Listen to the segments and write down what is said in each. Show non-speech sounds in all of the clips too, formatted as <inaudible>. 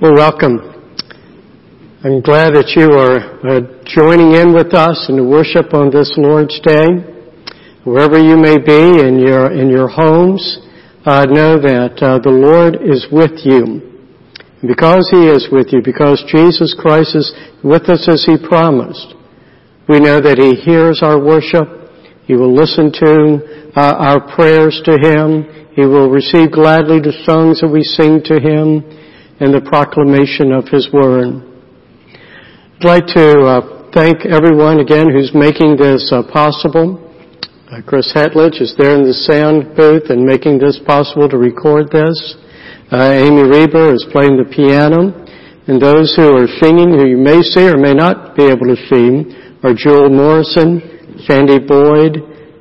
Well, welcome. I'm glad that you are uh, joining in with us in the worship on this Lord's Day. Wherever you may be in your in your homes, uh, know that uh, the Lord is with you. And because He is with you, because Jesus Christ is with us as He promised, we know that He hears our worship. He will listen to uh, our prayers to Him. He will receive gladly the songs that we sing to Him and the proclamation of His Word. I'd like to uh, thank everyone again who's making this uh, possible. Uh, Chris Hetledge is there in the sound booth and making this possible to record this. Uh, Amy Reber is playing the piano. And those who are singing, who you may see or may not be able to see, are Joel Morrison, Sandy Boyd,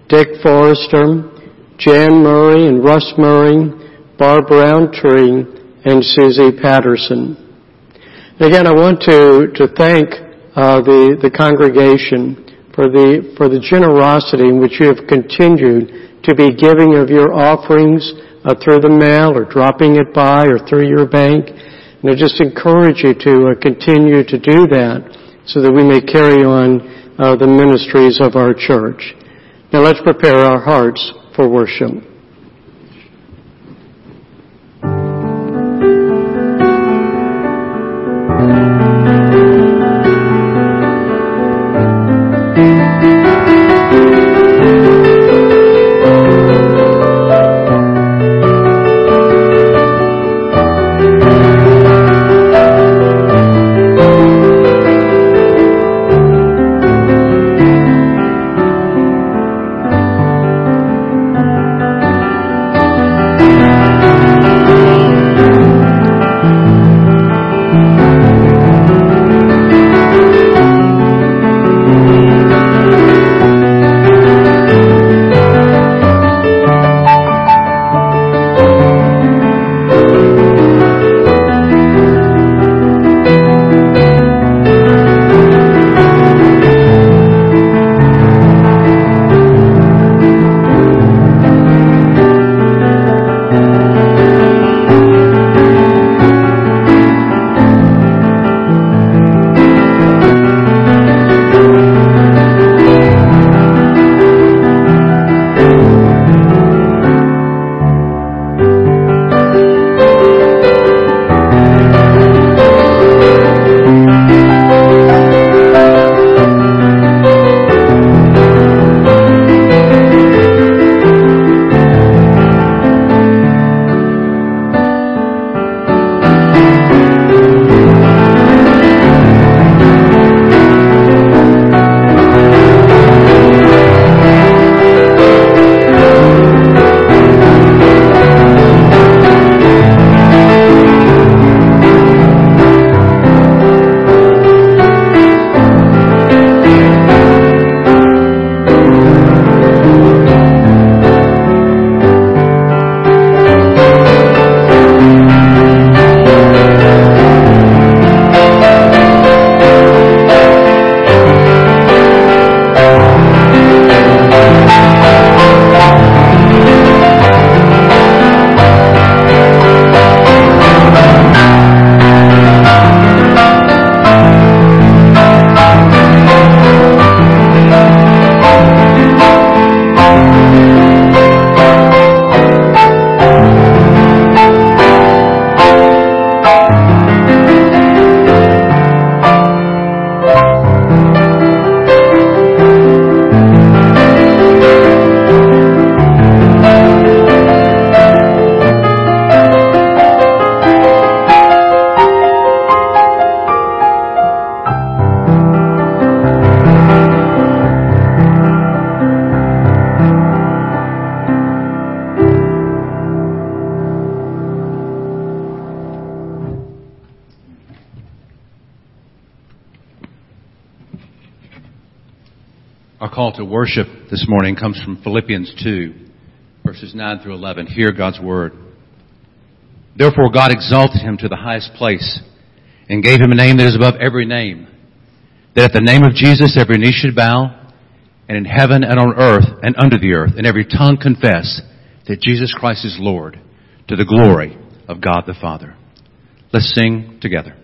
Dick Forrester, Jan Murray and Russ Murray, Barb Roundtree, and Susie Patterson. Again, I want to, to thank uh, the, the congregation for the, for the generosity in which you have continued to be giving of your offerings uh, through the mail or dropping it by or through your bank. And I just encourage you to uh, continue to do that so that we may carry on uh, the ministries of our church. Now let's prepare our hearts for worship. Our call worship this morning comes from Philippians 2, verses 9 through 11. Hear God's word. Therefore God exalted him to the highest place and gave him a name that is above every name, that at the name of Jesus every knee should bow, and in heaven and on earth and under the earth, and every tongue confess that Jesus Christ is Lord, to the glory of God the Father. Let's sing together.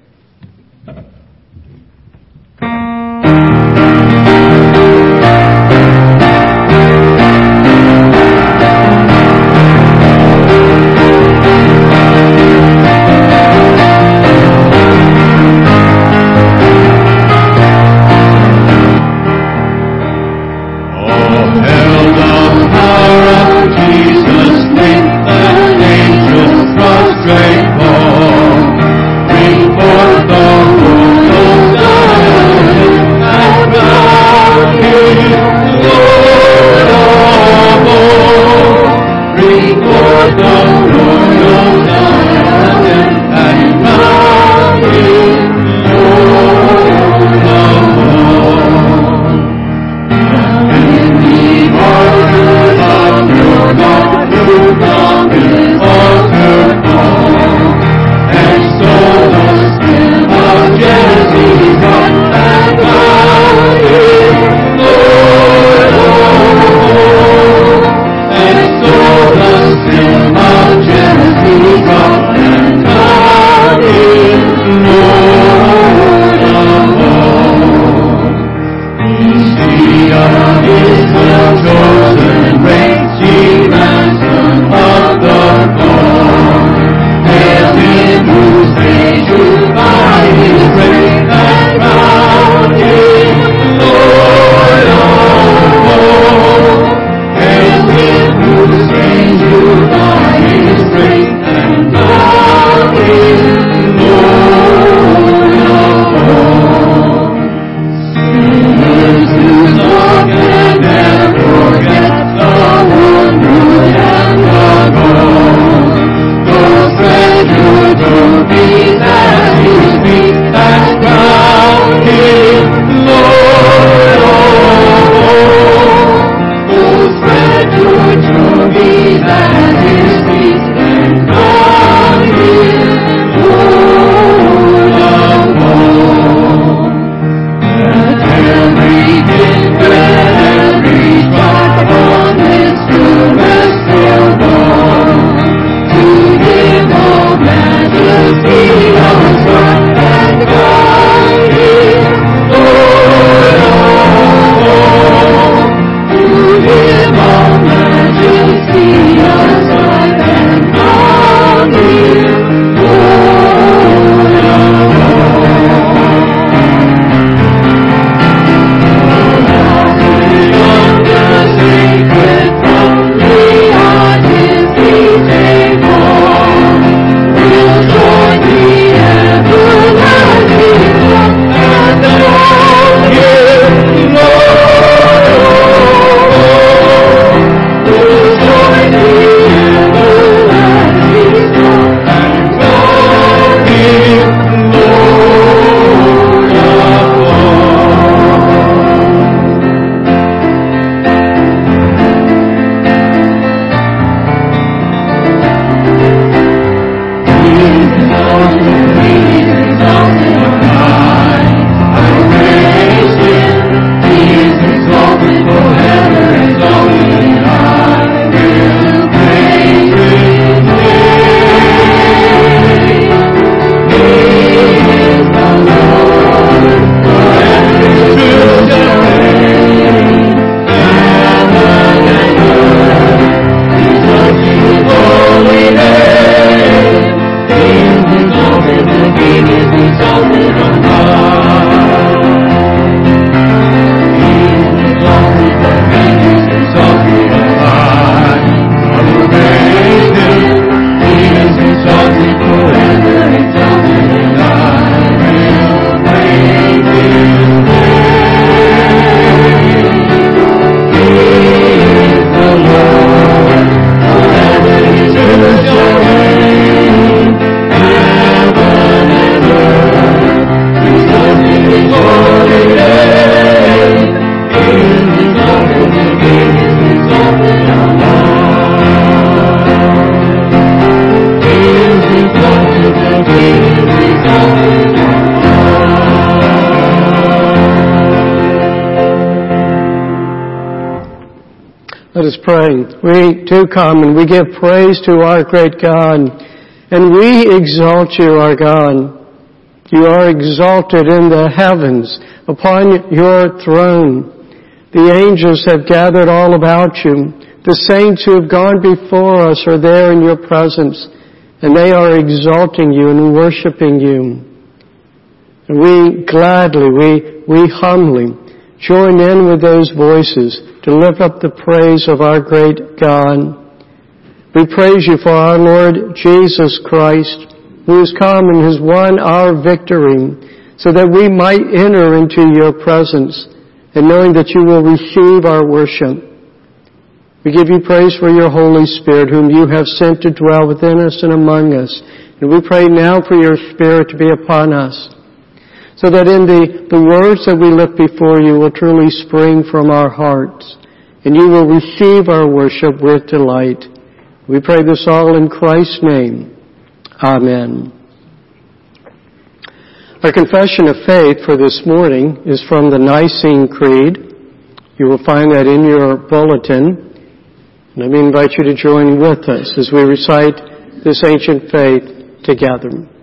We do come and we give praise to our great God And we exalt you, our God. You are exalted in the heavens upon your throne. The angels have gathered all about you. The saints who have gone before us are there in your presence, and they are exalting you and worshiping you. And we gladly, we, we humbly join in with those voices to lift up the praise of our great God. We praise you for our Lord Jesus Christ, who has come and has won our victory, so that we might enter into your presence, and knowing that you will receive our worship. We give you praise for your Holy Spirit, whom you have sent to dwell within us and among us. And we pray now for your Spirit to be upon us so that in the, the words that we lift before you will truly spring from our hearts, and you will receive our worship with delight. We pray this all in Christ's name. Amen. Our confession of faith for this morning is from the Nicene Creed. You will find that in your bulletin. And let me invite you to join with us as we recite this ancient faith together.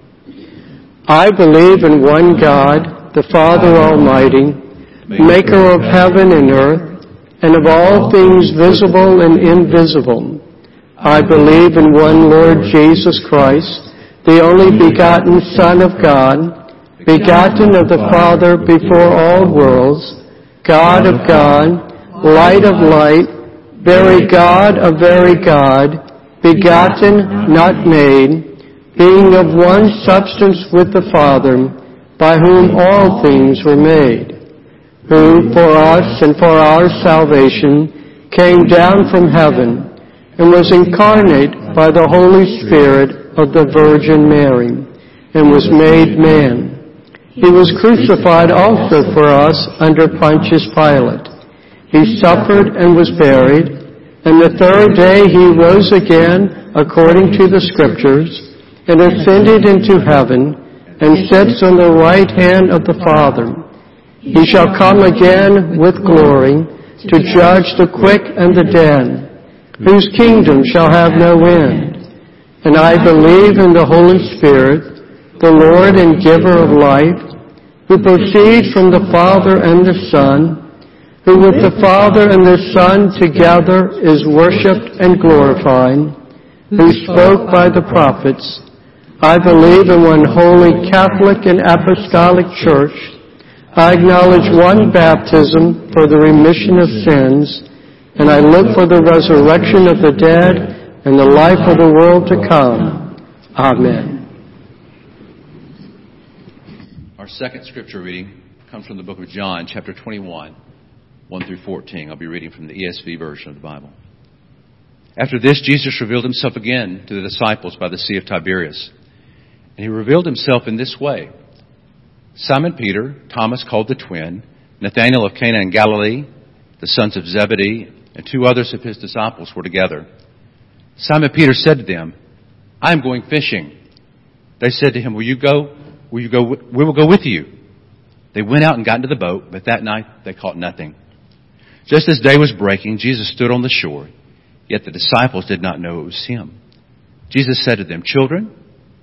I believe in one God, the Father Almighty, maker of heaven and earth, and of all things visible and invisible. I believe in one Lord Jesus Christ, the only begotten Son of God, begotten of the Father before all worlds, God of God, light of light, very God of very God, begotten, not made, being of one substance with the Father, by whom all things were made, who for us and for our salvation came down from heaven and was incarnate by the Holy Spirit of the Virgin Mary and was made man. He was crucified also for us under Pontius Pilate. He suffered and was buried, and the third day he rose again according to the Scriptures and ascended into heaven and sits on the right hand of the Father. He shall come again with glory to judge the quick and the dead, whose kingdom shall have no end. And I believe in the Holy Spirit, the Lord and giver of life, who proceeds from the Father and the Son, who with the Father and the Son together is worshipped and glorified, who spoke by the prophets, I believe in one holy Catholic and Apostolic Church. I acknowledge one baptism for the remission of sins, and I look for the resurrection of the dead and the life of the world to come. Amen. Our second scripture reading comes from the book of John, chapter 21, 1 through 14. I'll be reading from the ESV version of the Bible. After this, Jesus revealed himself again to the disciples by the Sea of Tiberias. And he revealed himself in this way Simon Peter, Thomas called the twin, Nathanael of Cana in Galilee, the sons of Zebedee, and two others of his disciples were together. Simon Peter said to them, I am going fishing. They said to him, Will you go? Will you go? We will go with you. They went out and got into the boat, but that night they caught nothing. Just as day was breaking, Jesus stood on the shore, yet the disciples did not know it was him. Jesus said to them, Children,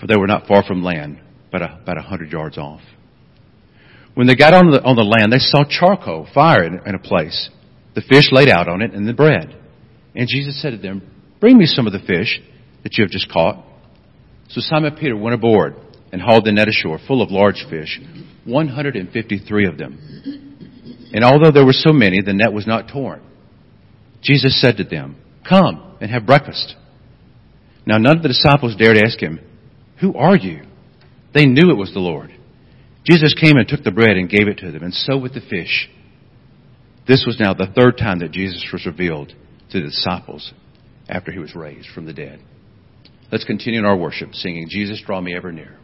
for they were not far from land, but about a hundred yards off. When they got on the, on the land, they saw charcoal, fire in, in a place, the fish laid out on it, and the bread. And Jesus said to them, Bring me some of the fish that you have just caught. So Simon Peter went aboard and hauled the net ashore full of large fish, 153 of them. And although there were so many, the net was not torn. Jesus said to them, Come and have breakfast. Now none of the disciples dared ask him, who are you? They knew it was the Lord. Jesus came and took the bread and gave it to them, and so with the fish. This was now the third time that Jesus was revealed to the disciples after he was raised from the dead. Let's continue in our worship, singing, Jesus, draw me ever near.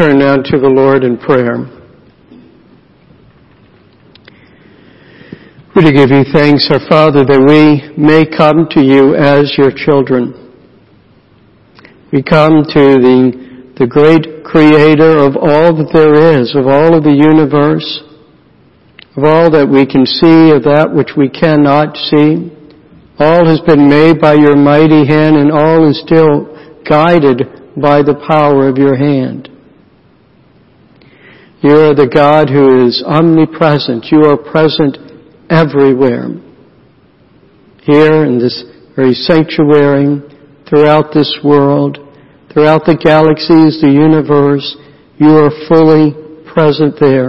Turn now to the Lord in prayer. We to give you thanks, our Father, that we may come to you as your children. We come to the, the great creator of all that there is, of all of the universe, of all that we can see, of that which we cannot see. All has been made by your mighty hand and all is still guided by the power of your hand. You are the God who is omnipresent. You are present everywhere. Here in this very sanctuary, throughout this world, throughout the galaxies, the universe, you are fully present there.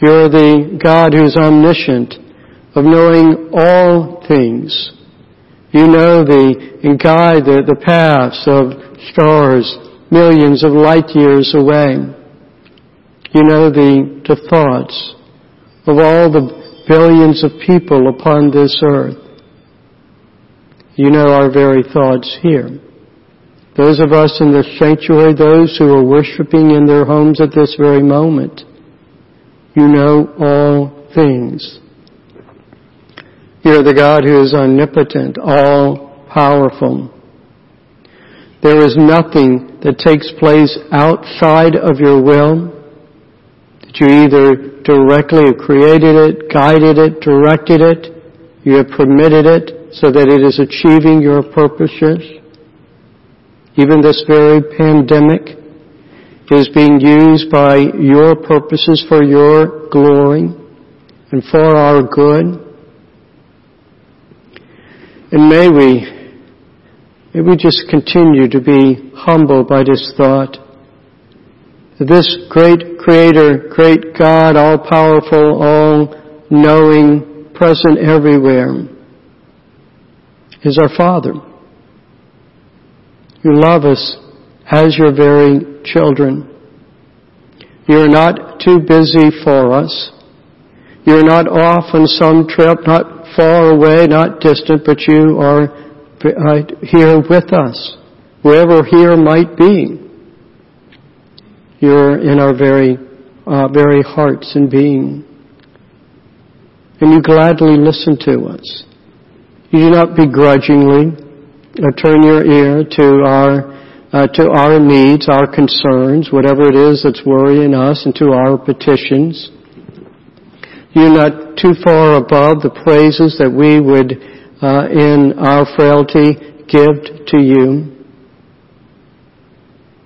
You are the God who is omniscient, of knowing all things. You know the, and guide the, the paths of stars millions of light years away. You know the, the thoughts of all the billions of people upon this earth. You know our very thoughts here. Those of us in the sanctuary, those who are worshiping in their homes at this very moment, you know all things. You're the God who is omnipotent, all powerful. There is nothing that takes place outside of your will you either directly created it, guided it, directed it, you have permitted it so that it is achieving your purposes. Even this very pandemic is being used by your purposes for your glory and for our good. And may we, may we just continue to be humbled by this thought. This great creator, great God, all powerful, all knowing, present everywhere, is our Father. You love us as your very children. You're not too busy for us. You're not off on some trip, not far away, not distant, but you are uh, here with us, wherever here might be. You're in our very, uh, very hearts and being. And you gladly listen to us. You do not begrudgingly turn your ear to our uh, to our needs, our concerns, whatever it is that's worrying us, and to our petitions. You're not too far above the praises that we would, uh, in our frailty, give to you.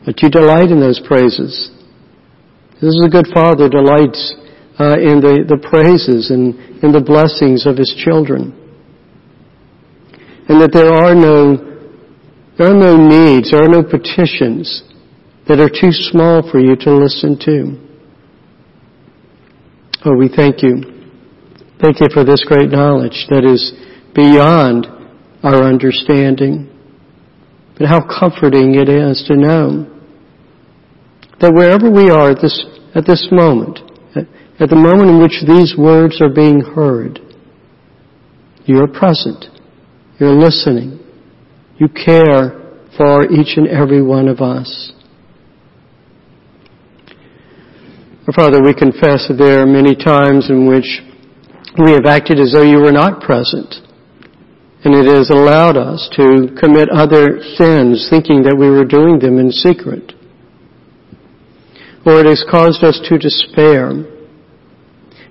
But you delight in those praises. This is a good father delights uh, in the, the praises and in the blessings of his children. And that there are no there are no needs, there are no petitions that are too small for you to listen to. Oh, we thank you. Thank you for this great knowledge that is beyond our understanding. But how comforting it is to know that wherever we are at this, at this moment, at the moment in which these words are being heard, you are present. You're listening. You care for each and every one of us. Our Father, we confess that there are many times in which we have acted as though you were not present. And it has allowed us to commit other sins thinking that we were doing them in secret. Or it has caused us to despair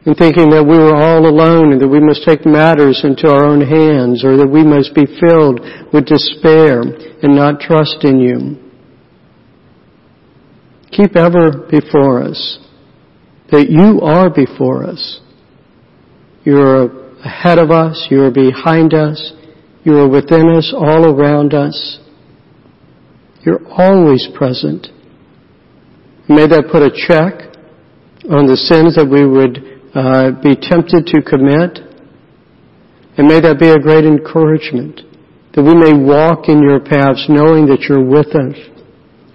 in thinking that we were all alone and that we must take matters into our own hands or that we must be filled with despair and not trust in you. Keep ever before us that you are before us. You're ahead of us. You are behind us. You are within us, all around us. You're always present. May that put a check on the sins that we would uh, be tempted to commit. And may that be a great encouragement that we may walk in your paths knowing that you're with us,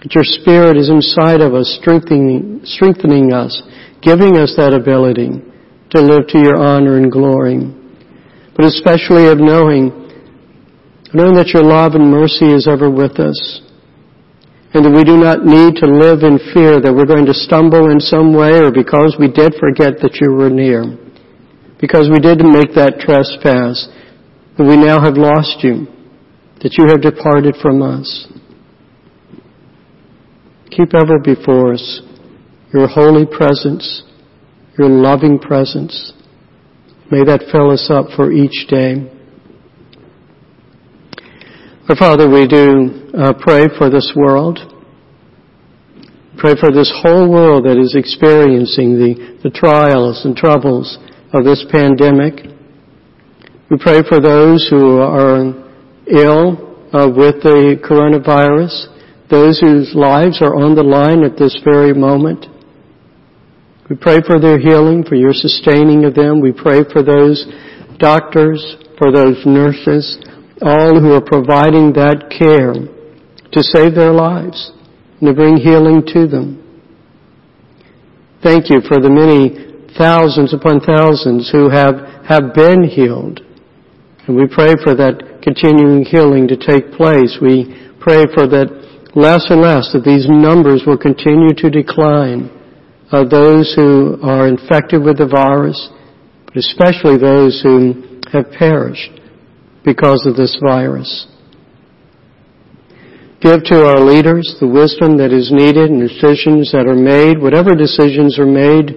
that your spirit is inside of us, strengthening, strengthening us, giving us that ability to live to your honor and glory. But especially of knowing, knowing that your love and mercy is ever with us. And that we do not need to live in fear that we're going to stumble in some way or because we did forget that you were near. Because we did make that trespass. That we now have lost you. That you have departed from us. Keep ever before us your holy presence, your loving presence. May that fill us up for each day. Our Father, we do uh, pray for this world. Pray for this whole world that is experiencing the, the trials and troubles of this pandemic. We pray for those who are ill uh, with the coronavirus, those whose lives are on the line at this very moment. We pray for their healing, for your sustaining of them. We pray for those doctors, for those nurses, all who are providing that care to save their lives and to bring healing to them. Thank you for the many thousands upon thousands who have, have been healed. And we pray for that continuing healing to take place. We pray for that less and less that these numbers will continue to decline of those who are infected with the virus, but especially those who have perished because of this virus. Give to our leaders the wisdom that is needed and decisions that are made. Whatever decisions are made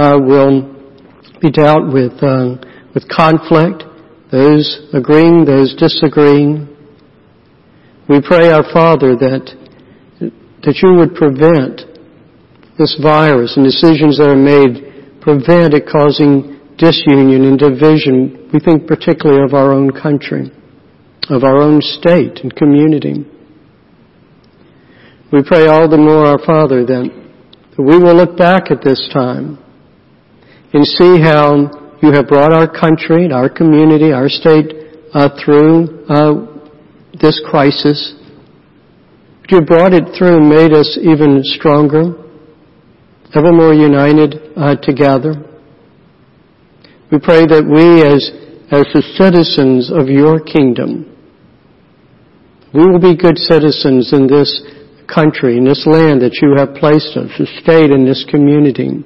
uh, will be dealt with uh, with conflict. Those agreeing, those disagreeing. We pray, our Father, that that you would prevent this virus and decisions that are made prevent it causing disunion and division. We think particularly of our own country, of our own state and community. We pray all the more, our Father, that, we will look back at this time and see how you have brought our country, our community, our state uh, through uh, this crisis. You brought it through and made us even stronger, ever more united uh, together. We pray that we as, as the citizens of your kingdom, we will be good citizens in this country, in this land that you have placed us, this state and this community.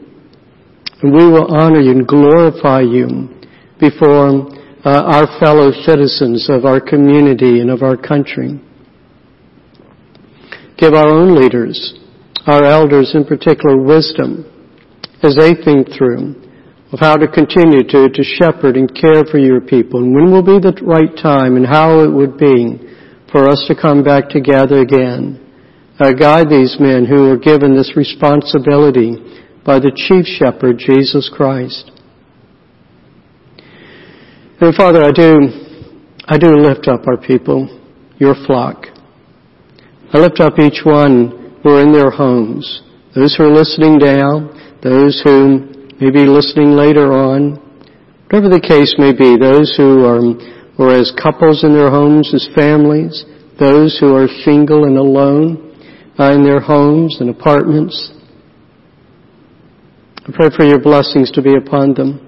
And we will honor you and glorify you before uh, our fellow citizens of our community and of our country. Give our own leaders, our elders in particular, wisdom as they think through of how to continue to, to shepherd and care for your people and when will be the right time and how it would be for us to come back together again. Uh, guide these men who are given this responsibility by the chief shepherd, Jesus Christ. And Father, I do, I do lift up our people, your flock. I lift up each one who are in their homes, those who are listening now, those who may be listening later on, whatever the case may be, those who are, or as couples in their homes, as families, those who are single and alone uh, in their homes and apartments. I pray for your blessings to be upon them,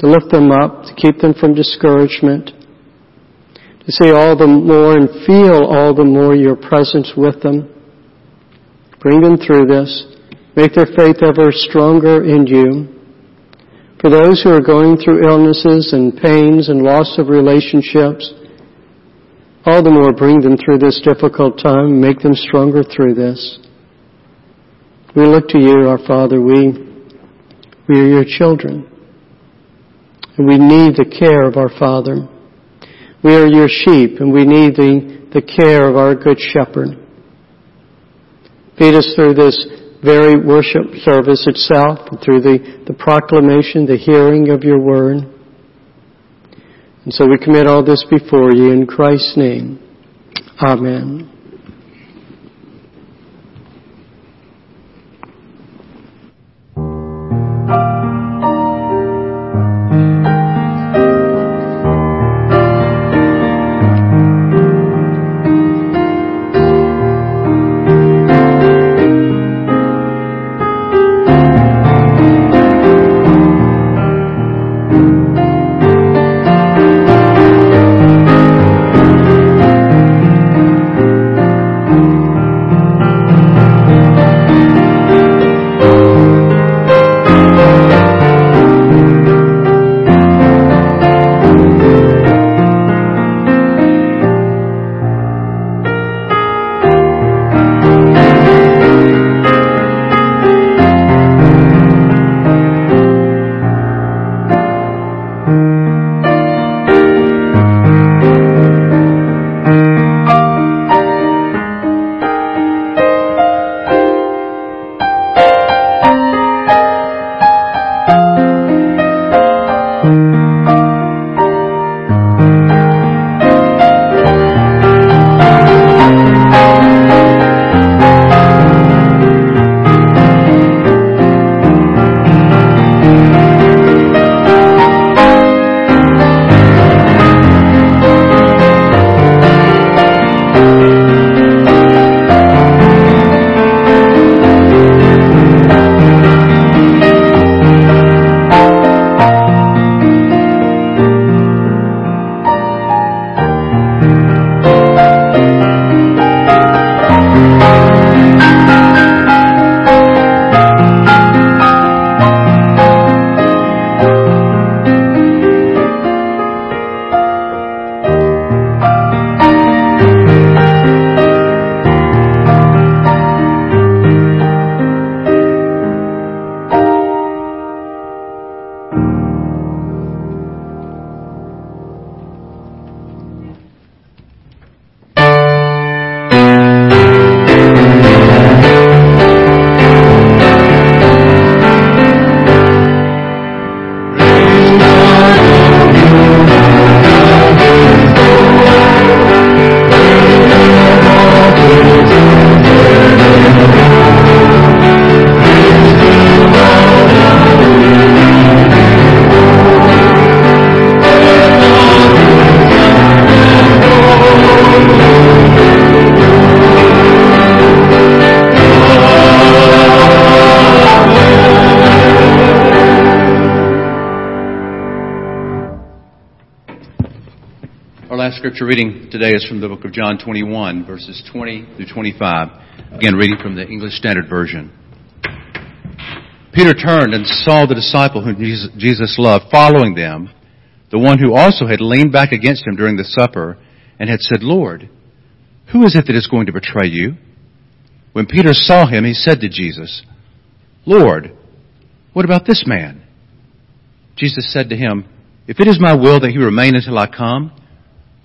to lift them up, to keep them from discouragement, to see all the more and feel all the more your presence with them. Bring them through this. Make their faith ever stronger in you. For those who are going through illnesses and pains and loss of relationships, all the more bring them through this difficult time, make them stronger through this. We look to you, our Father. We, we are your children. And we need the care of our Father. We are your sheep and we need the, the care of our good shepherd. Feed us through this very worship service itself, through the, the proclamation, the hearing of your word. And so we commit all this before you in Christ's name. Amen. Scripture reading today is from the book of John 21, verses 20 through 25. Again, reading from the English Standard Version. Peter turned and saw the disciple whom Jesus loved following them, the one who also had leaned back against him during the supper and had said, Lord, who is it that is going to betray you? When Peter saw him, he said to Jesus, Lord, what about this man? Jesus said to him, If it is my will that he remain until I come,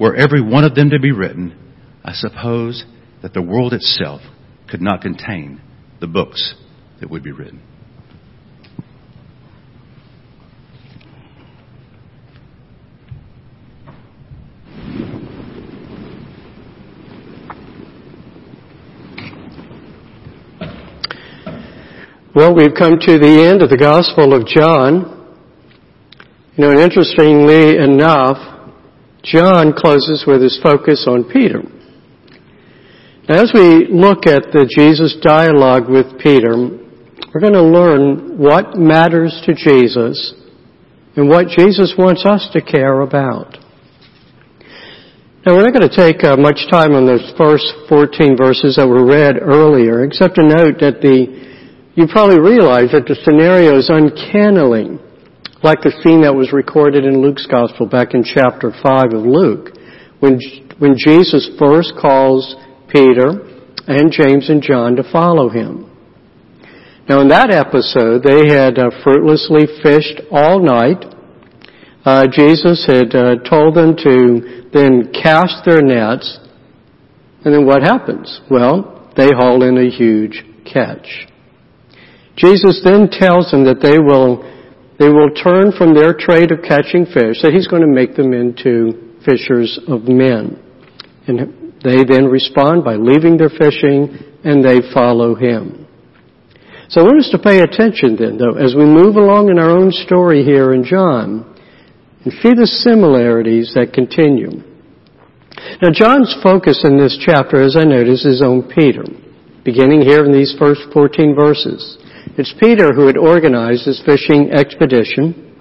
Were every one of them to be written, I suppose that the world itself could not contain the books that would be written. Well, we've come to the end of the Gospel of John. You know, interestingly enough, John closes with his focus on Peter. Now, as we look at the Jesus dialogue with Peter, we're going to learn what matters to Jesus and what Jesus wants us to care about. Now, we're not going to take uh, much time on those first 14 verses that were read earlier, except to note that the you probably realize that the scenario is uncannily like the scene that was recorded in Luke's Gospel back in chapter 5 of Luke, when, when Jesus first calls Peter and James and John to follow him. Now in that episode, they had uh, fruitlessly fished all night. Uh, Jesus had uh, told them to then cast their nets. And then what happens? Well, they haul in a huge catch. Jesus then tells them that they will, they will turn from their trade of catching fish, that he's going to make them into fishers of men. And they then respond by leaving their fishing and they follow him. So I want us to pay attention then, though, as we move along in our own story here in John, and see the similarities that continue. Now John's focus in this chapter, as I notice, is on Peter, beginning here in these first 14 verses. It's Peter who had organized this fishing expedition.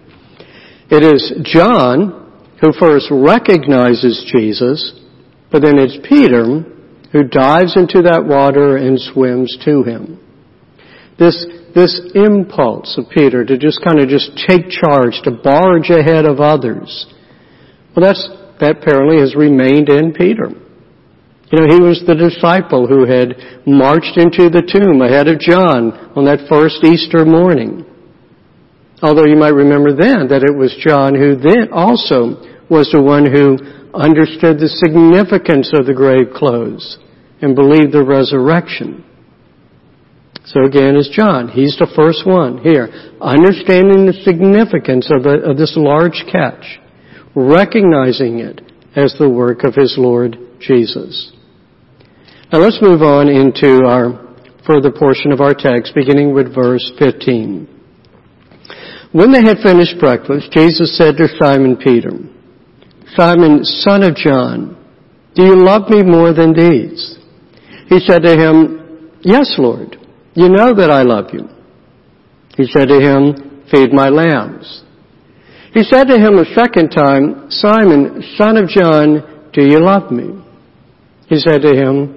It is John who first recognizes Jesus, but then it's Peter who dives into that water and swims to him. This, this impulse of Peter to just kind of just take charge, to barge ahead of others, well that's, that apparently has remained in Peter. You know, he was the disciple who had marched into the tomb ahead of John on that first Easter morning. Although you might remember then that it was John who then also was the one who understood the significance of the grave clothes and believed the resurrection. So again, it's John. He's the first one here, understanding the significance of, a, of this large catch, recognizing it as the work of his Lord Jesus. Now let's move on into our further portion of our text, beginning with verse 15. When they had finished breakfast, Jesus said to Simon Peter, Simon, son of John, do you love me more than these? He said to him, Yes, Lord. You know that I love you. He said to him, Feed my lambs. He said to him a second time, Simon, son of John, do you love me? He said to him,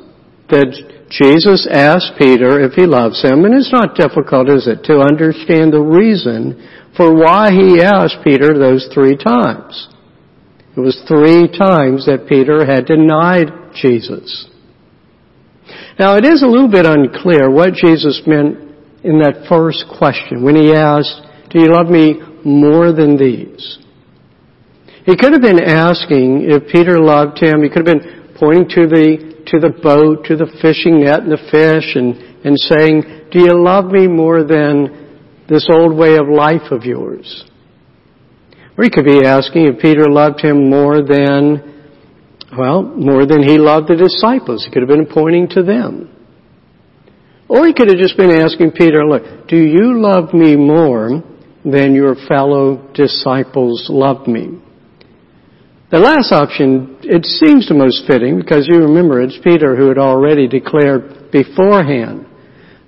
that Jesus asked Peter if he loves him, and it's not difficult, is it, to understand the reason for why he asked Peter those three times. It was three times that Peter had denied Jesus. Now it is a little bit unclear what Jesus meant in that first question when he asked, do you love me more than these? He could have been asking if Peter loved him. He could have been pointing to the to the boat, to the fishing net and the fish and and saying, do you love me more than this old way of life of yours? Or he could be asking if Peter loved him more than, well, more than he loved the disciples. He could have been pointing to them. Or he could have just been asking Peter, look, do you love me more than your fellow disciples love me? The last option, it seems the most fitting because you remember it's Peter who had already declared beforehand,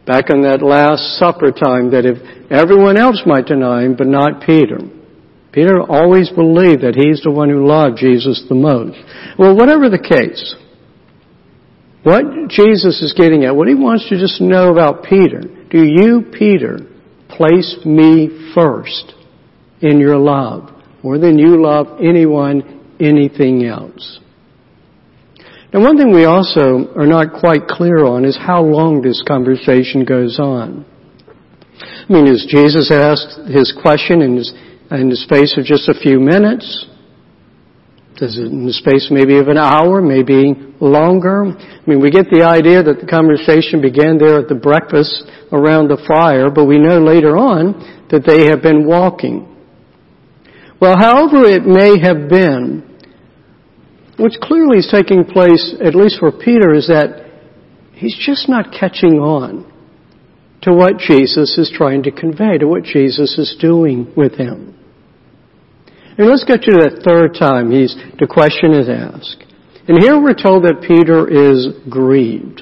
back in that last supper time, that if everyone else might deny him, but not Peter. Peter always believed that he's the one who loved Jesus the most. Well, whatever the case, what Jesus is getting at, what he wants to just know about Peter, do you, Peter, place me first in your love more than you love anyone, anything else? Now one thing we also are not quite clear on is how long this conversation goes on. I mean, is Jesus asked his question in, his, in the space of just a few minutes? Does it in the space maybe of an hour, maybe longer? I mean, we get the idea that the conversation began there at the breakfast around the fire, but we know later on that they have been walking. Well, however it may have been, what's clearly is taking place, at least for Peter, is that he's just not catching on to what Jesus is trying to convey, to what Jesus is doing with him. And let's get to that third time he's, the question is asked. And here we're told that Peter is grieved.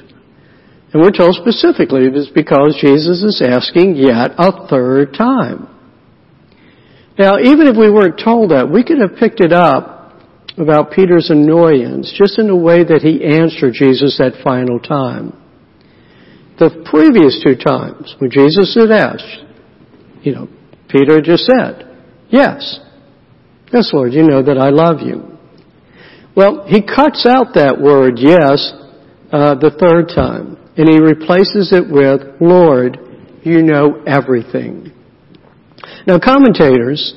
And we're told specifically it is because Jesus is asking yet a third time. Now, even if we weren't told that, we could have picked it up about Peter's annoyance just in the way that he answered Jesus that final time. The previous two times when Jesus had asked, you know, Peter just said, yes, Yes, Lord, you know that I love you. Well, he cuts out that word, yes, uh, the third time, and he replaces it with, Lord, you know everything. Now, commentators,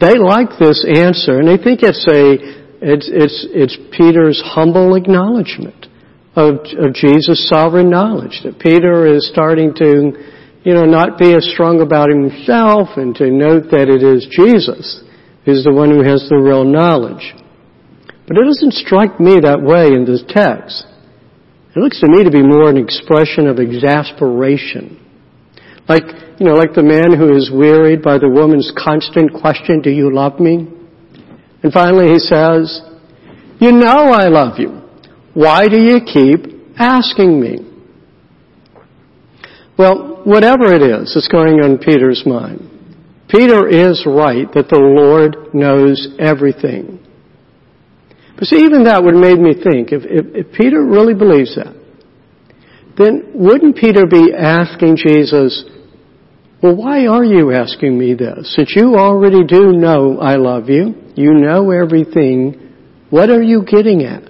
they like this answer, and they think it's a, it's, it's, it's Peter's humble acknowledgement of, of Jesus' sovereign knowledge, that Peter is starting to, you know, not be as strong about himself and to note that it is Jesus who's the one who has the real knowledge. But it doesn't strike me that way in this text. It looks to me to be more an expression of exasperation. Like, you know, like the man who is wearied by the woman's constant question, do you love me? And finally he says, you know I love you. Why do you keep asking me? Well, whatever it is that's going on Peter's mind, Peter is right that the Lord knows everything. But see, even that would have made me think, if, if, if Peter really believes that, then wouldn't Peter be asking Jesus, well, why are you asking me this? Since you already do know I love you, you know everything, what are you getting at?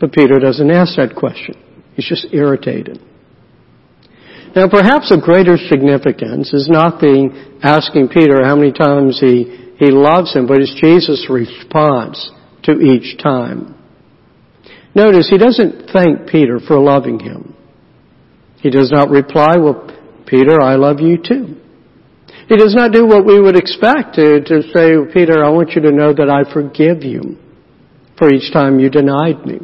But Peter doesn't ask that question. He's just irritated. Now perhaps of greater significance is not the asking Peter how many times he, he loves him, but it's Jesus' response to each time. Notice he doesn't thank Peter for loving him. He does not reply, well, Peter, I love you too. He does not do what we would expect to, to say, Peter, I want you to know that I forgive you for each time you denied me.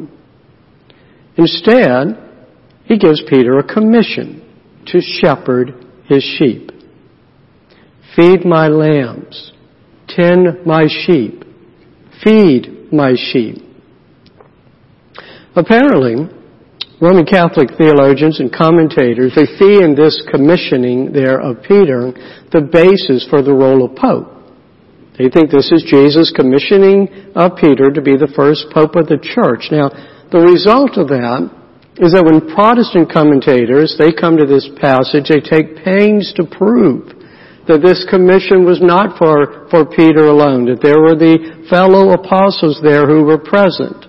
Instead, he gives Peter a commission to shepherd his sheep. Feed my lambs. Tend my sheep. Feed my sheep. Apparently, Roman Catholic theologians and commentators, they see in this commissioning there of Peter the basis for the role of Pope. They think this is Jesus commissioning of Peter to be the first Pope of the Church. Now, the result of that is that when Protestant commentators, they come to this passage, they take pains to prove that this commission was not for, for Peter alone, that there were the fellow apostles there who were present.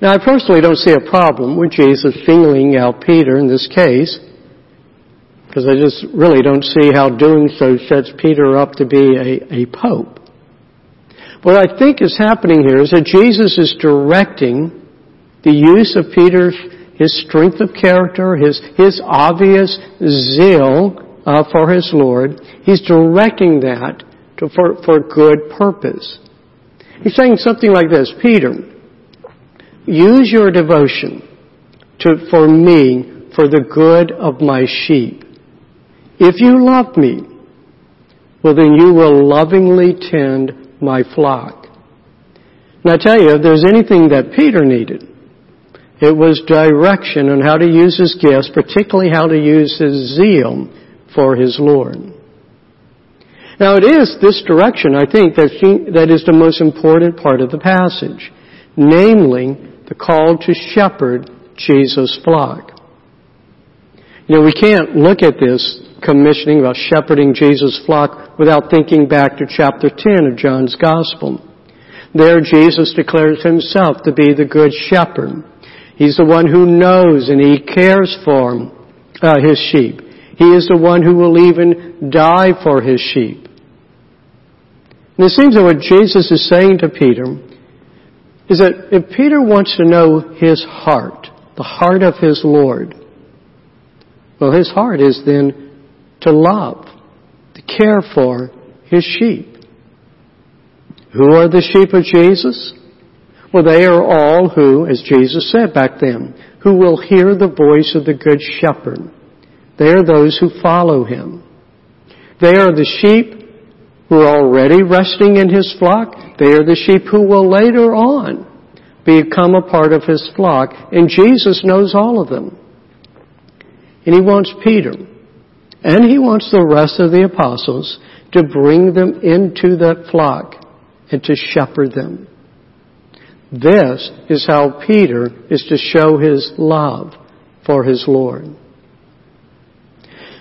Now I personally don't see a problem with Jesus singling out Peter in this case, because I just really don't see how doing so sets Peter up to be a, a pope. What I think is happening here is that Jesus is directing the use of Peter's, his strength of character, his, his obvious zeal uh, for his Lord, he's directing that to, for, for good purpose. He's saying something like this, Peter, use your devotion to, for me for the good of my sheep. If you love me, well then you will lovingly tend my flock. Now I tell you, if there's anything that Peter needed, it was direction on how to use his gifts, particularly how to use his zeal for his Lord. Now it is this direction, I think, that is the most important part of the passage. Namely, the call to shepherd Jesus' flock. You know, we can't look at this commissioning about shepherding Jesus' flock without thinking back to chapter 10 of John's Gospel. There Jesus declares himself to be the good shepherd. He's the one who knows and he cares for uh, his sheep. He is the one who will even die for his sheep. And it seems that what Jesus is saying to Peter is that if Peter wants to know his heart, the heart of his Lord, well, his heart is then to love, to care for his sheep. Who are the sheep of Jesus? Well, they are all who, as Jesus said back then, who will hear the voice of the Good Shepherd. They are those who follow him. They are the sheep who are already resting in his flock. They are the sheep who will later on become a part of his flock. And Jesus knows all of them. And he wants Peter and he wants the rest of the apostles to bring them into that flock and to shepherd them. This is how Peter is to show his love for his Lord.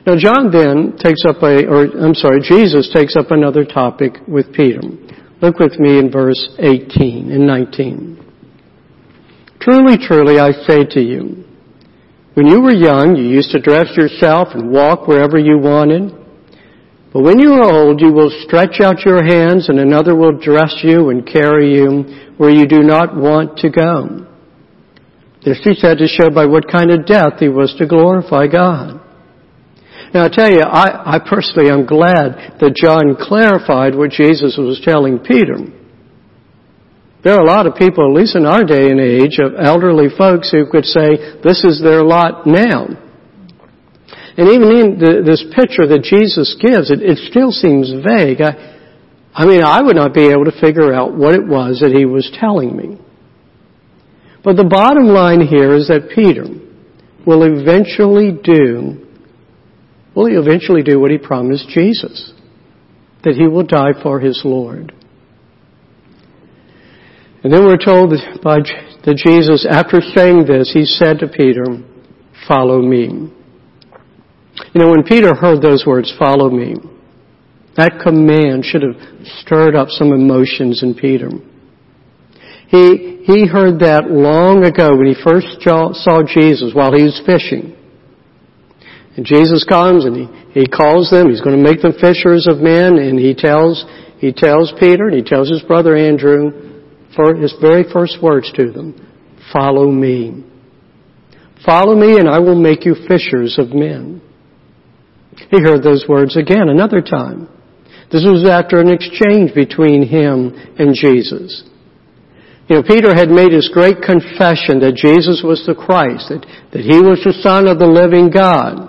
Now John then takes up a, or I'm sorry, Jesus takes up another topic with Peter. Look with me in verse 18 and 19. Truly, truly, I say to you, when you were young, you used to dress yourself and walk wherever you wanted. But when you are old, you will stretch out your hands and another will dress you and carry you where you do not want to go. This he said to show by what kind of death he was to glorify God. Now I tell you, I, I personally am glad that John clarified what Jesus was telling Peter. There are a lot of people, at least in our day and age, of elderly folks who could say, this is their lot now. And even in the, this picture that Jesus gives, it, it still seems vague. I, I mean, I would not be able to figure out what it was that he was telling me. But the bottom line here is that Peter will eventually do, will he eventually do what he promised Jesus? That he will die for his Lord. And then we're told by that Jesus, after saying this, he said to Peter, follow me. You know, when Peter heard those words, follow me, that command should have stirred up some emotions in Peter. He, he heard that long ago when he first saw Jesus while he was fishing. And Jesus comes and he, he calls them, he's going to make them fishers of men, and he tells, he tells Peter and he tells his brother Andrew, for his very first words to them, follow me. Follow me and I will make you fishers of men. He heard those words again another time. This was after an exchange between him and Jesus. You know, Peter had made his great confession that Jesus was the Christ, that, that he was the Son of the living God.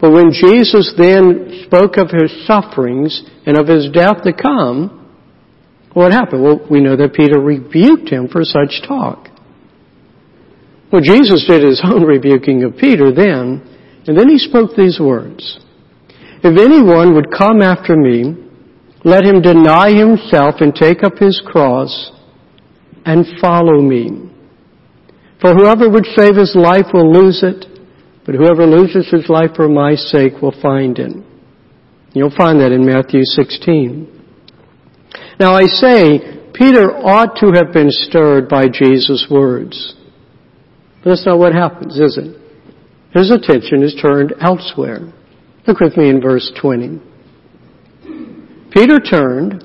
But when Jesus then spoke of his sufferings and of his death to come, what happened? Well, we know that Peter rebuked him for such talk. Well, Jesus did his own <laughs> rebuking of Peter then, and then he spoke these words. If anyone would come after me, let him deny himself and take up his cross and follow me. For whoever would save his life will lose it, but whoever loses his life for my sake will find it. You'll find that in Matthew 16. Now I say, Peter ought to have been stirred by Jesus' words. But that's not what happens, is it? His attention is turned elsewhere. Look with me in verse 20. Peter turned,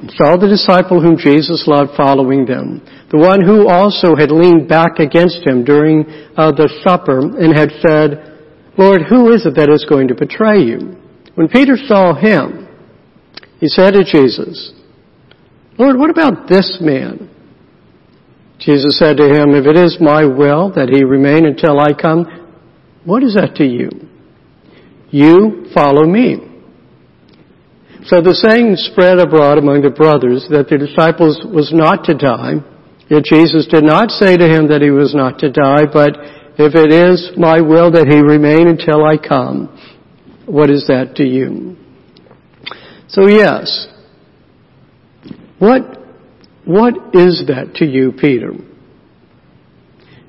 and saw the disciple whom Jesus loved following them, the one who also had leaned back against him during uh, the supper and had said, Lord, who is it that is going to betray you? When Peter saw him, he said to Jesus, Lord, what about this man? Jesus said to him, If it is my will that he remain until I come, what is that to you? You follow me. So the saying spread abroad among the brothers that the disciples was not to die. Yet Jesus did not say to him that he was not to die, but if it is my will that he remain until I come, what is that to you? So yes, what, what is that to you, Peter?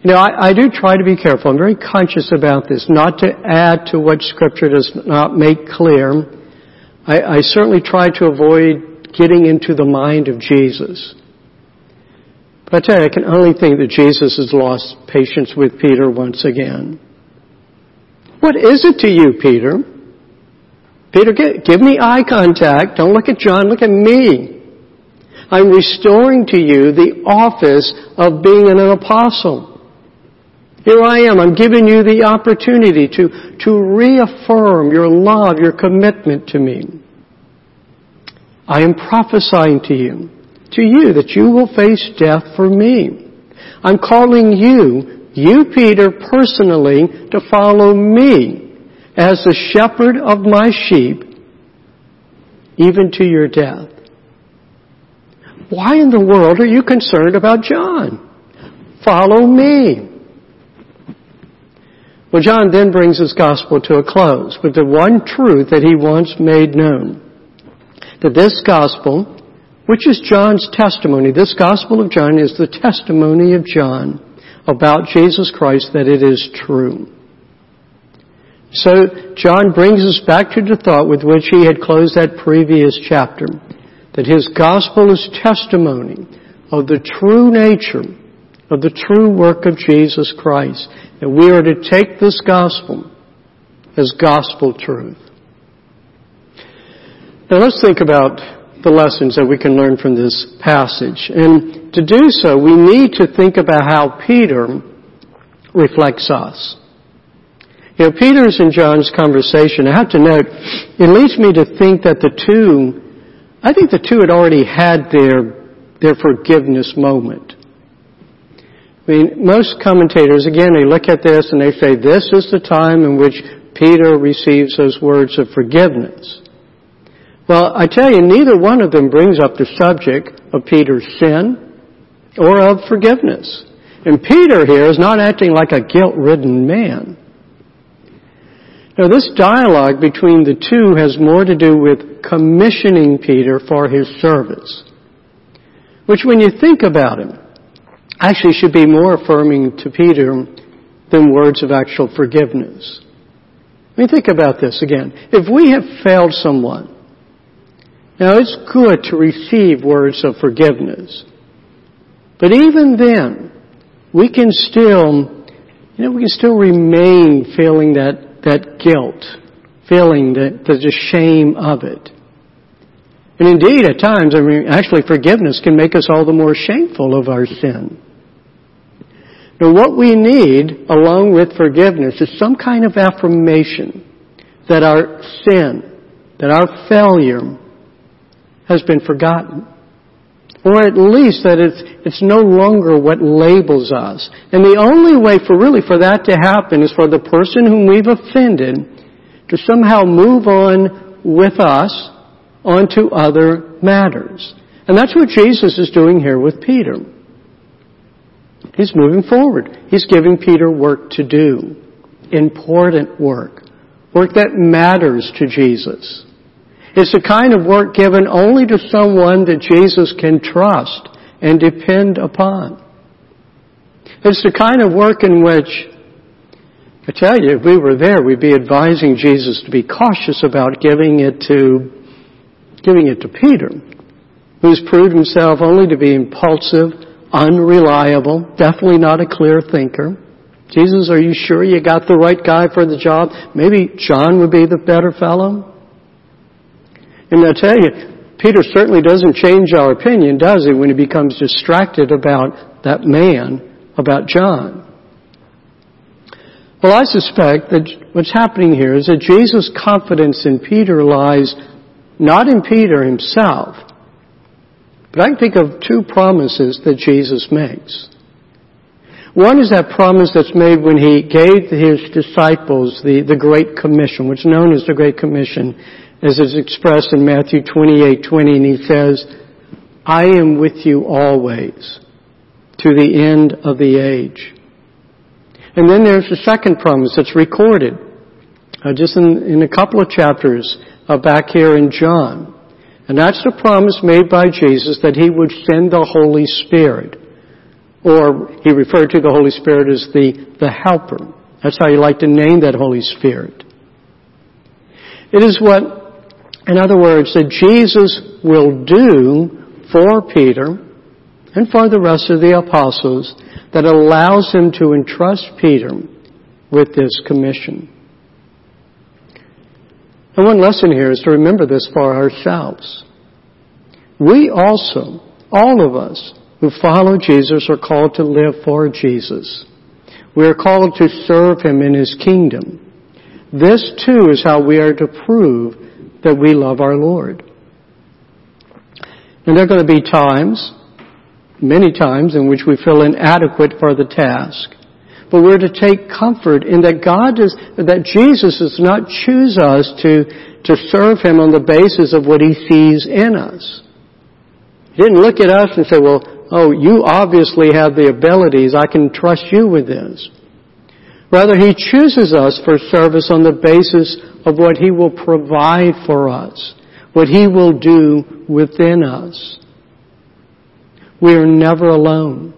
You know, I, I, do try to be careful. I'm very conscious about this, not to add to what Scripture does not make clear. I, I certainly try to avoid getting into the mind of Jesus. But I tell you, I can only think that Jesus has lost patience with Peter once again. What is it to you, Peter? Peter, give me eye contact. Don't look at John, look at me. I'm restoring to you the office of being an apostle. Here I am. I'm giving you the opportunity to, to reaffirm your love, your commitment to me. I am prophesying to you, to you, that you will face death for me. I'm calling you, you Peter, personally, to follow me as the shepherd of my sheep, even to your death. Why in the world are you concerned about John? Follow me. Well, John then brings his gospel to a close with the one truth that he once made known. That this gospel, which is John's testimony, this gospel of John is the testimony of John about Jesus Christ that it is true. So John brings us back to the thought with which he had closed that previous chapter, that his gospel is testimony of the true nature of the true work of Jesus Christ. That we are to take this gospel as gospel truth. Now let's think about the lessons that we can learn from this passage. And to do so, we need to think about how Peter reflects us. You know, Peter's and John's conversation, I have to note, it leads me to think that the two, I think the two had already had their, their forgiveness moment. I mean, most commentators, again, they look at this and they say this is the time in which Peter receives those words of forgiveness. Well, I tell you, neither one of them brings up the subject of Peter's sin or of forgiveness. And Peter here is not acting like a guilt-ridden man. Now, this dialogue between the two has more to do with commissioning Peter for his service. Which, when you think about it, actually should be more affirming to Peter than words of actual forgiveness. I mean, think about this again. If we have failed someone, now it's good to receive words of forgiveness. But even then, we can still, you know, we can still remain feeling that, that guilt, feeling that, the shame of it. And indeed, at times, I mean, actually forgiveness can make us all the more shameful of our sin. Now what we need, along with forgiveness, is some kind of affirmation that our sin, that our failure has been forgotten. Or at least that it's, it's no longer what labels us. And the only way for really for that to happen is for the person whom we've offended to somehow move on with us onto other matters. And that's what Jesus is doing here with Peter. He's moving forward. He's giving Peter work to do. Important work. Work that matters to Jesus. It's the kind of work given only to someone that Jesus can trust and depend upon. It's the kind of work in which, I tell you, if we were there, we'd be advising Jesus to be cautious about giving it to, giving it to Peter, who's proved himself only to be impulsive, unreliable, definitely not a clear thinker. Jesus, are you sure you got the right guy for the job? Maybe John would be the better fellow? And I tell you, Peter certainly doesn't change our opinion, does he, when he becomes distracted about that man, about John? Well, I suspect that what's happening here is that Jesus' confidence in Peter lies not in Peter himself, but I can think of two promises that Jesus makes. One is that promise that's made when he gave his disciples the, the Great Commission, which is known as the Great Commission, as is expressed in Matthew 28, 20, and he says, I am with you always to the end of the age. And then there's the second promise that's recorded, uh, just in, in, a couple of chapters uh, back here in John. And that's the promise made by Jesus that He would send the Holy Spirit. Or He referred to the Holy Spirit as the, the Helper. That's how you like to name that Holy Spirit. It is what, in other words, that Jesus will do for Peter and for the rest of the apostles that allows him to entrust Peter with this commission. And one lesson here is to remember this for ourselves. We also, all of us who follow Jesus are called to live for Jesus. We are called to serve Him in His kingdom. This too is how we are to prove that we love our Lord. And there are going to be times many times in which we feel inadequate for the task. But we're to take comfort in that God does, that Jesus does not choose us to, to serve Him on the basis of what He sees in us. He didn't look at us and say, well, oh, you obviously have the abilities, I can trust you with this. Rather, He chooses us for service on the basis of what He will provide for us, what He will do within us. We are never alone.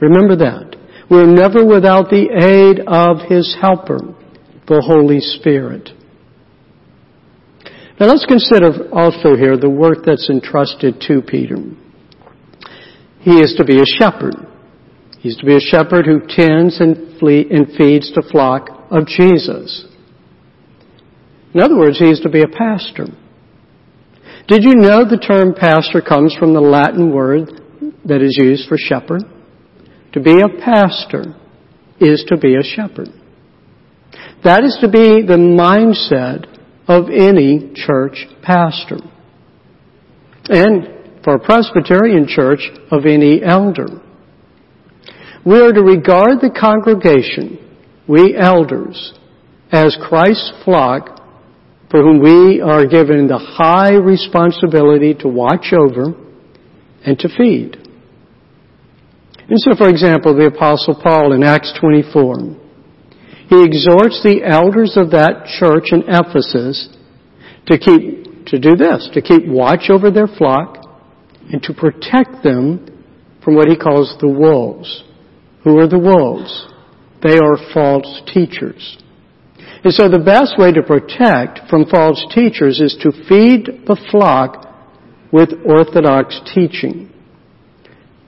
Remember that. We're never without the aid of His helper, the Holy Spirit. Now let's consider also here the work that's entrusted to Peter. He is to be a shepherd. He's to be a shepherd who tends and, and feeds the flock of Jesus. In other words, he is to be a pastor. Did you know the term pastor comes from the Latin word that is used for shepherd. To be a pastor is to be a shepherd. That is to be the mindset of any church pastor. And for a Presbyterian church, of any elder. We are to regard the congregation, we elders, as Christ's flock for whom we are given the high responsibility to watch over and to feed. And so, for example, the Apostle Paul in Acts 24, he exhorts the elders of that church in Ephesus to keep, to do this, to keep watch over their flock and to protect them from what he calls the wolves. Who are the wolves? They are false teachers. And so the best way to protect from false teachers is to feed the flock with orthodox teaching.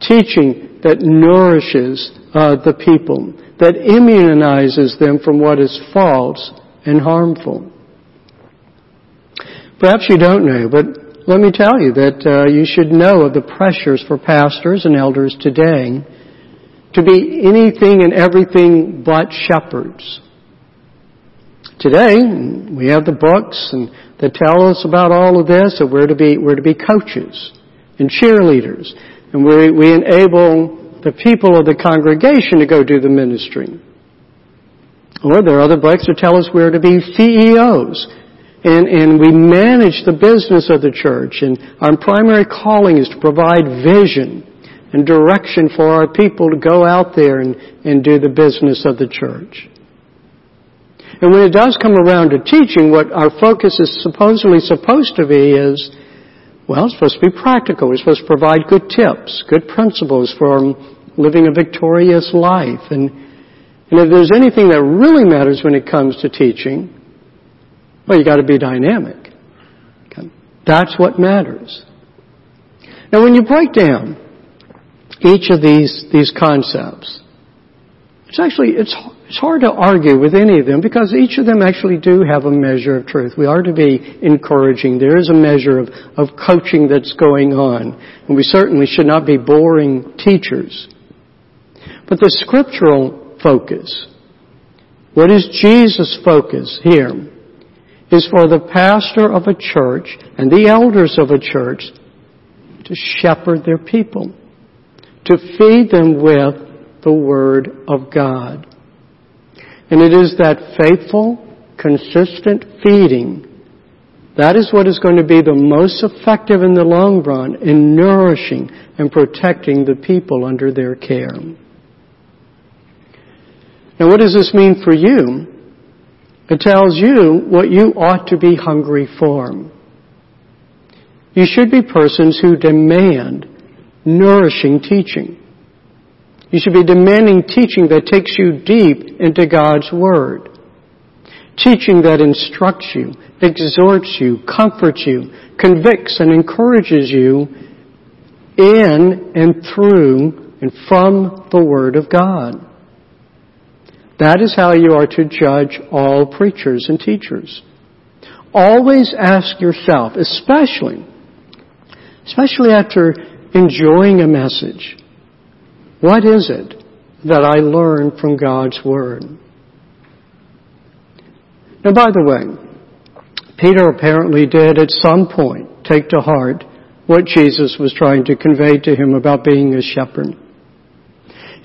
Teaching that nourishes uh, the people, that immunizes them from what is false and harmful. Perhaps you don't know, but let me tell you that uh, you should know of the pressures for pastors and elders today to be anything and everything but shepherds. Today, we have the books and that tell us about all of this, that we're to be, we're to be coaches and cheerleaders and we, we enable the people of the congregation to go do the ministry. Or there are other books that tell us we're to be CEOs. And, and we manage the business of the church. And our primary calling is to provide vision and direction for our people to go out there and, and do the business of the church. And when it does come around to teaching, what our focus is supposedly supposed to be is well, it's supposed to be practical. We're supposed to provide good tips, good principles for living a victorious life. And, and if there's anything that really matters when it comes to teaching, well, you got to be dynamic. That's what matters. Now, when you break down each of these, these concepts, It's actually, it's, it's hard to argue with any of them because each of them actually do have a measure of truth. We are to be encouraging. There is a measure of, of coaching that's going on. And we certainly should not be boring teachers. But the scriptural focus, what is Jesus' focus here, is for the pastor of a church and the elders of a church to shepherd their people, to feed them with the Word of God. And it is that faithful, consistent feeding that is what is going to be the most effective in the long run in nourishing and protecting the people under their care. Now what does this mean for you? It tells you what you ought to be hungry for. You should be persons who demand nourishing teaching. You should be demanding teaching that takes you deep into God's Word. Teaching that instructs you, exhorts you, comforts you, convicts and encourages you in and through and from the Word of God. That is how you are to judge all preachers and teachers. Always ask yourself, especially, especially after enjoying a message, what is it that I learned from God's Word? Now, by the way, Peter apparently did at some point take to heart what Jesus was trying to convey to him about being a shepherd.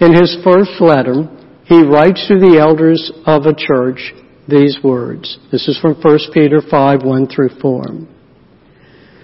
In his first letter, he writes to the elders of a church these words. This is from 1 Peter 5, 1 through 4.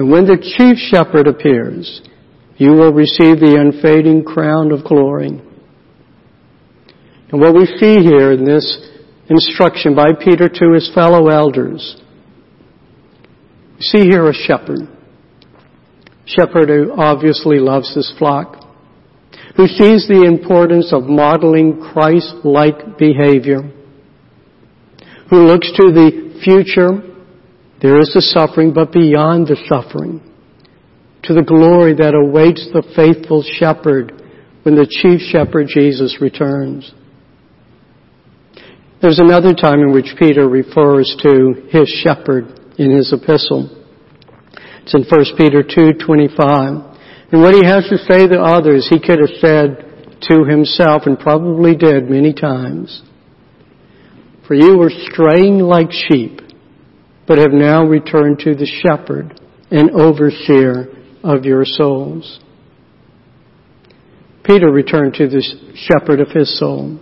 And when the chief shepherd appears, you will receive the unfading crown of glory. And what we see here in this instruction by Peter to his fellow elders, see here a shepherd. Shepherd who obviously loves his flock, who sees the importance of modeling Christ-like behavior, who looks to the future. There is the suffering, but beyond the suffering to the glory that awaits the faithful shepherd when the chief shepherd Jesus returns. There's another time in which Peter refers to his shepherd in his epistle. It's in 1 Peter 2:25. And what he has to say to others, he could have said to himself and probably did many times. For you were straying like sheep, but have now returned to the shepherd and overseer of your souls. Peter returned to the shepherd of his soul,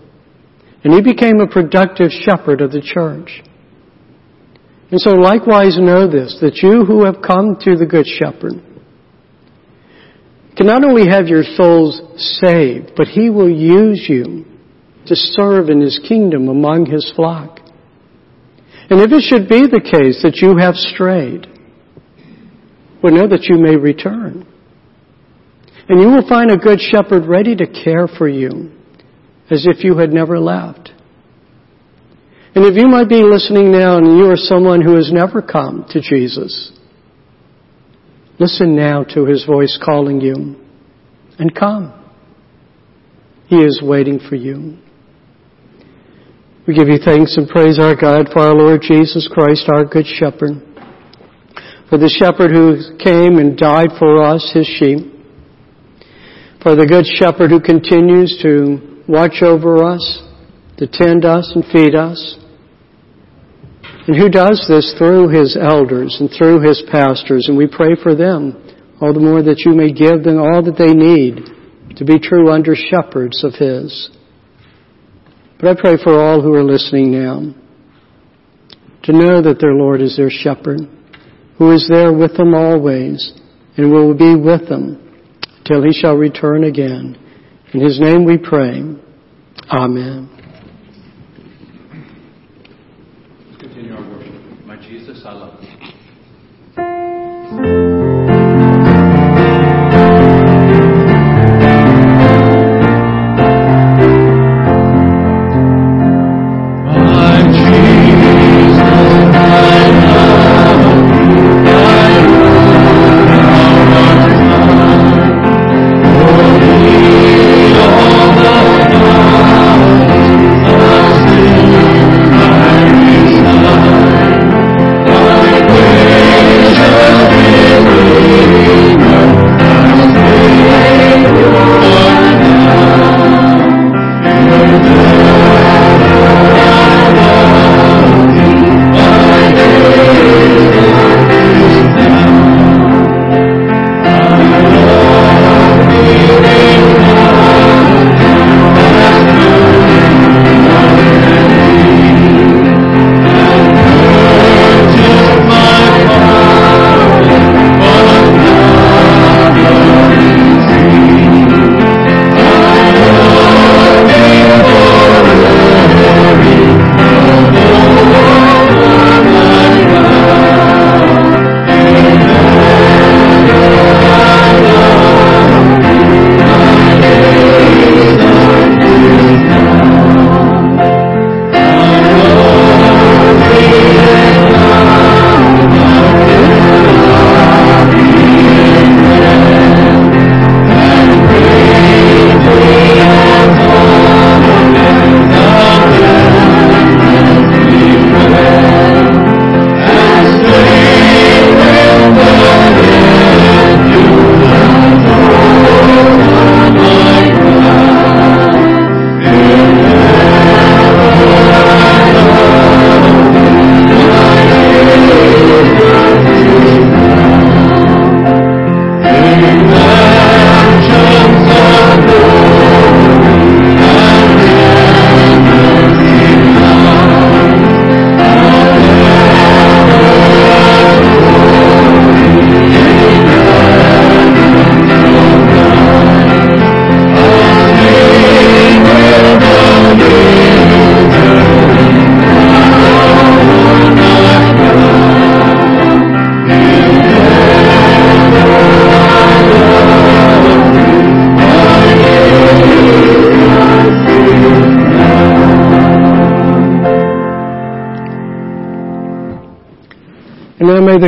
and he became a productive shepherd of the church. And so likewise know this, that you who have come to the good shepherd can not only have your souls saved, but he will use you to serve in his kingdom among his flock. And if it should be the case that you have strayed, well, know that you may return. And you will find a good shepherd ready to care for you as if you had never left. And if you might be listening now and you are someone who has never come to Jesus, listen now to his voice calling you and come. He is waiting for you. We give you thanks and praise our God for our Lord Jesus Christ, our good shepherd. For the shepherd who came and died for us, his sheep, for the good shepherd who continues to watch over us, to tend us and feed us, and who does this through his elders and through his pastors, and we pray for them, all the more that you may give them all that they need to be true under shepherds of his. But I pray for all who are listening now to know that their Lord is their shepherd who is there with them always and will be with them till he shall return again. In his name we pray. Amen.